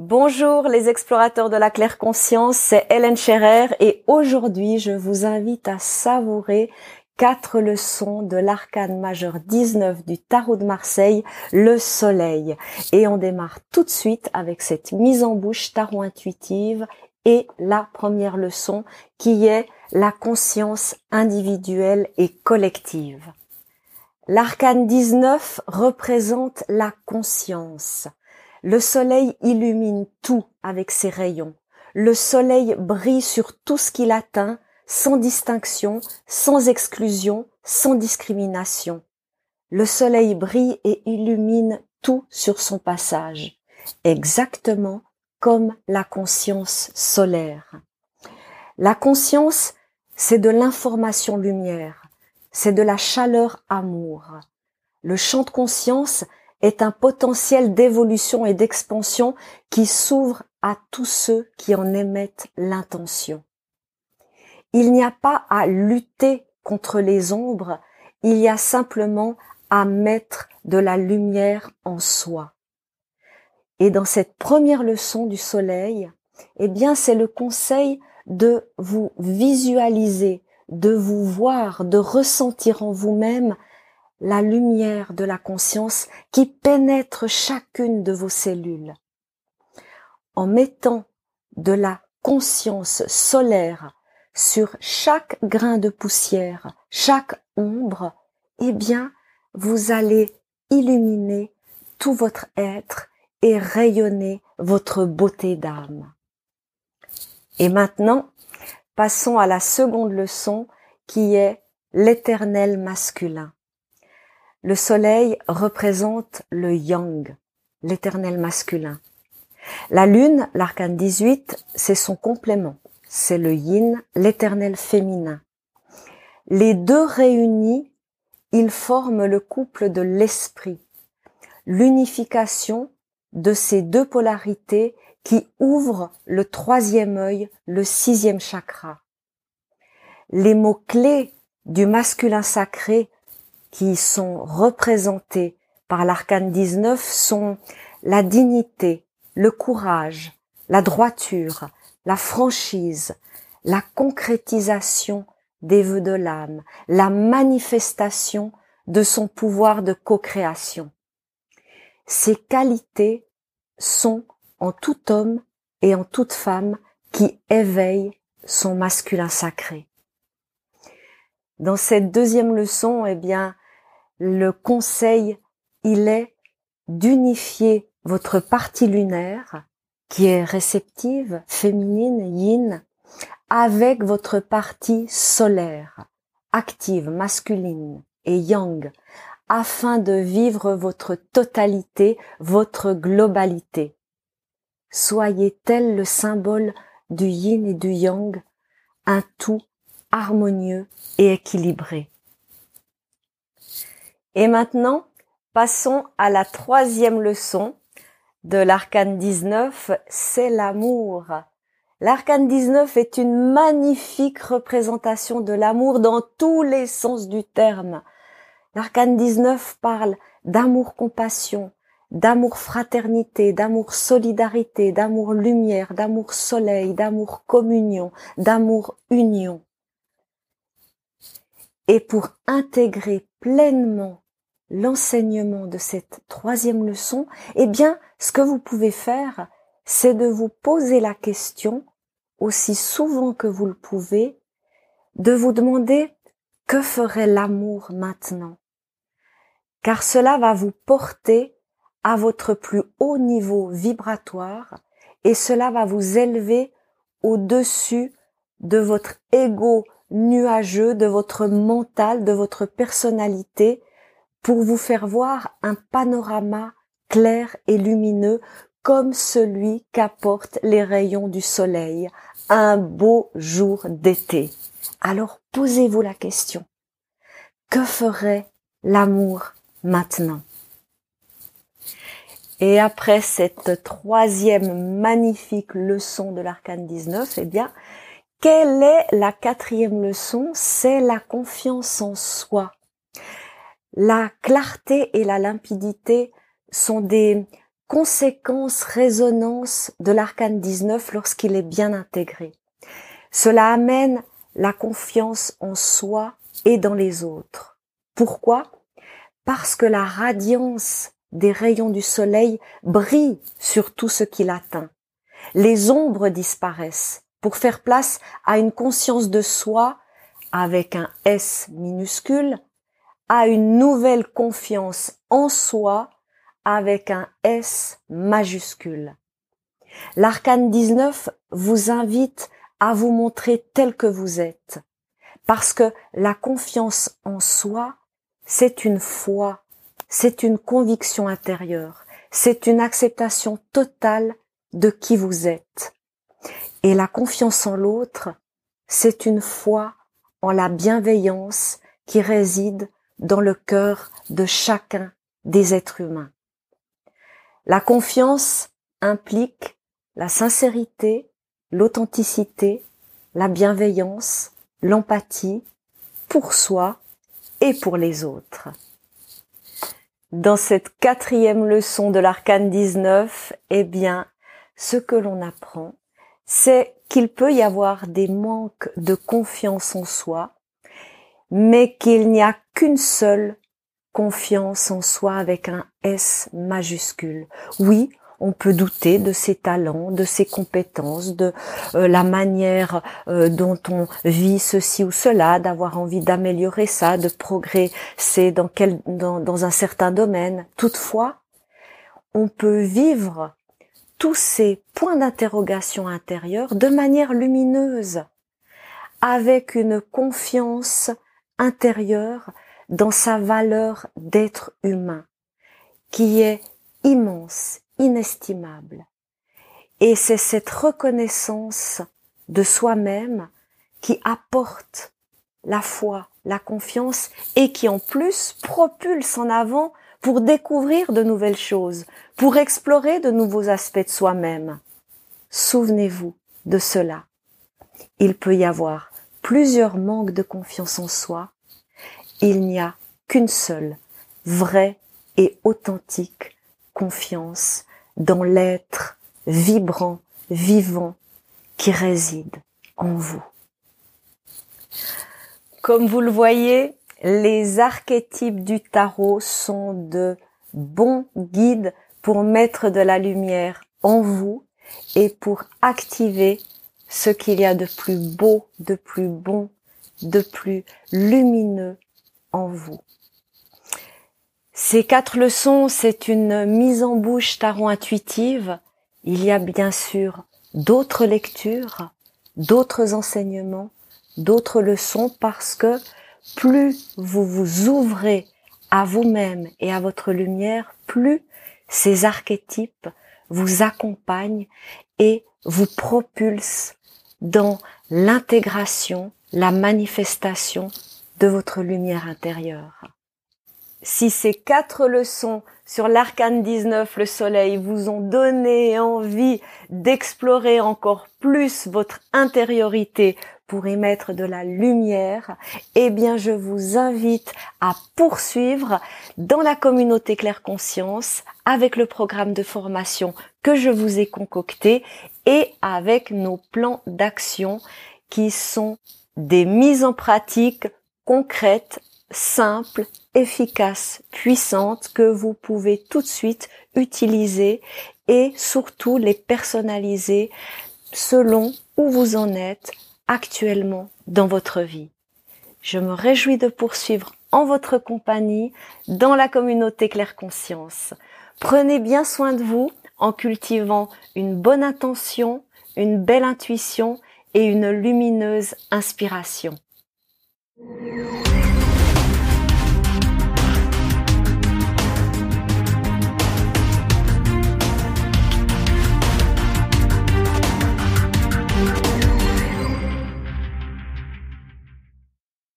Bonjour les explorateurs de la claire conscience, c'est Hélène Scherer et aujourd'hui je vous invite à savourer quatre leçons de l'arcane majeur 19 du tarot de Marseille, le soleil. Et on démarre tout de suite avec cette mise en bouche tarot intuitive et la première leçon qui est la conscience individuelle et collective. L'arcane 19 représente la conscience. Le soleil illumine tout avec ses rayons. Le soleil brille sur tout ce qu'il atteint, sans distinction, sans exclusion, sans discrimination. Le soleil brille et illumine tout sur son passage, exactement comme la conscience solaire. La conscience, c'est de l'information lumière, c'est de la chaleur amour. Le champ de conscience, est un potentiel d'évolution et d'expansion qui s'ouvre à tous ceux qui en émettent l'intention. Il n'y a pas à lutter contre les ombres, il y a simplement à mettre de la lumière en soi. Et dans cette première leçon du soleil, eh bien, c'est le conseil de vous visualiser, de vous voir, de ressentir en vous-même la lumière de la conscience qui pénètre chacune de vos cellules. En mettant de la conscience solaire sur chaque grain de poussière, chaque ombre, eh bien, vous allez illuminer tout votre être et rayonner votre beauté d'âme. Et maintenant, passons à la seconde leçon qui est l'éternel masculin. Le soleil représente le yang, l'éternel masculin. La lune, l'arcane 18, c'est son complément. C'est le yin, l'éternel féminin. Les deux réunis, ils forment le couple de l'esprit. L'unification de ces deux polarités qui ouvrent le troisième œil, le sixième chakra. Les mots-clés du masculin sacré qui sont représentés par l'arcane 19 sont la dignité, le courage, la droiture, la franchise, la concrétisation des vœux de l'âme, la manifestation de son pouvoir de co-création. Ces qualités sont en tout homme et en toute femme qui éveille son masculin sacré. Dans cette deuxième leçon, eh bien, le conseil, il est d'unifier votre partie lunaire, qui est réceptive, féminine, yin, avec votre partie solaire, active, masculine et yang, afin de vivre votre totalité, votre globalité. Soyez tel le symbole du yin et du yang, un tout harmonieux et équilibré. Et maintenant, passons à la troisième leçon de l'arcane 19, c'est l'amour. L'arcane 19 est une magnifique représentation de l'amour dans tous les sens du terme. L'arcane 19 parle d'amour-compassion, d'amour-fraternité, d'amour-solidarité, d'amour-lumière, d'amour-soleil, d'amour-communion, d'amour-union. Et pour intégrer pleinement l'enseignement de cette troisième leçon, eh bien, ce que vous pouvez faire, c'est de vous poser la question, aussi souvent que vous le pouvez, de vous demander que ferait l'amour maintenant? Car cela va vous porter à votre plus haut niveau vibratoire et cela va vous élever au-dessus de votre ego nuageux, de votre mental, de votre personnalité, pour vous faire voir un panorama clair et lumineux comme celui qu'apportent les rayons du soleil un beau jour d'été. Alors posez-vous la question. Que ferait l'amour maintenant? Et après cette troisième magnifique leçon de l'arcane 19, eh bien, quelle est la quatrième leçon? C'est la confiance en soi. La clarté et la limpidité sont des conséquence, résonance de l'arcane 19 lorsqu'il est bien intégré. Cela amène la confiance en soi et dans les autres. Pourquoi? Parce que la radiance des rayons du soleil brille sur tout ce qu'il atteint. Les ombres disparaissent pour faire place à une conscience de soi avec un S minuscule, à une nouvelle confiance en soi avec un S majuscule. L'arcane 19 vous invite à vous montrer tel que vous êtes, parce que la confiance en soi, c'est une foi, c'est une conviction intérieure, c'est une acceptation totale de qui vous êtes. Et la confiance en l'autre, c'est une foi en la bienveillance qui réside dans le cœur de chacun des êtres humains. La confiance implique la sincérité, l'authenticité, la bienveillance, l'empathie pour soi et pour les autres. Dans cette quatrième leçon de l'arcane 19, eh bien, ce que l'on apprend, c'est qu'il peut y avoir des manques de confiance en soi, mais qu'il n'y a qu'une seule confiance en soi avec un S majuscule. Oui, on peut douter de ses talents, de ses compétences, de euh, la manière euh, dont on vit ceci ou cela, d'avoir envie d'améliorer ça, de progresser dans, quel, dans, dans un certain domaine. Toutefois, on peut vivre tous ces points d'interrogation intérieure de manière lumineuse, avec une confiance intérieure dans sa valeur d'être humain, qui est immense, inestimable. Et c'est cette reconnaissance de soi-même qui apporte la foi, la confiance et qui en plus propulse en avant pour découvrir de nouvelles choses, pour explorer de nouveaux aspects de soi-même. Souvenez-vous de cela. Il peut y avoir plusieurs manques de confiance en soi il n'y a qu'une seule vraie et authentique confiance dans l'être vibrant, vivant qui réside en vous. Comme vous le voyez, les archétypes du tarot sont de bons guides pour mettre de la lumière en vous et pour activer ce qu'il y a de plus beau, de plus bon, de plus lumineux en vous. Ces quatre leçons, c'est une mise en bouche tarot intuitive. Il y a bien sûr d'autres lectures, d'autres enseignements, d'autres leçons parce que plus vous vous ouvrez à vous-même et à votre lumière, plus ces archétypes vous accompagnent et vous propulsent dans l'intégration, la manifestation de votre lumière intérieure. Si ces quatre leçons sur l'arcane 19, le soleil, vous ont donné envie d'explorer encore plus votre intériorité pour y mettre de la lumière, eh bien, je vous invite à poursuivre dans la communauté Claire Conscience avec le programme de formation que je vous ai concocté et avec nos plans d'action qui sont des mises en pratique concrète, simple, efficace, puissante que vous pouvez tout de suite utiliser et surtout les personnaliser selon où vous en êtes actuellement dans votre vie. Je me réjouis de poursuivre en votre compagnie dans la communauté Claire Conscience. Prenez bien soin de vous en cultivant une bonne intention, une belle intuition et une lumineuse inspiration.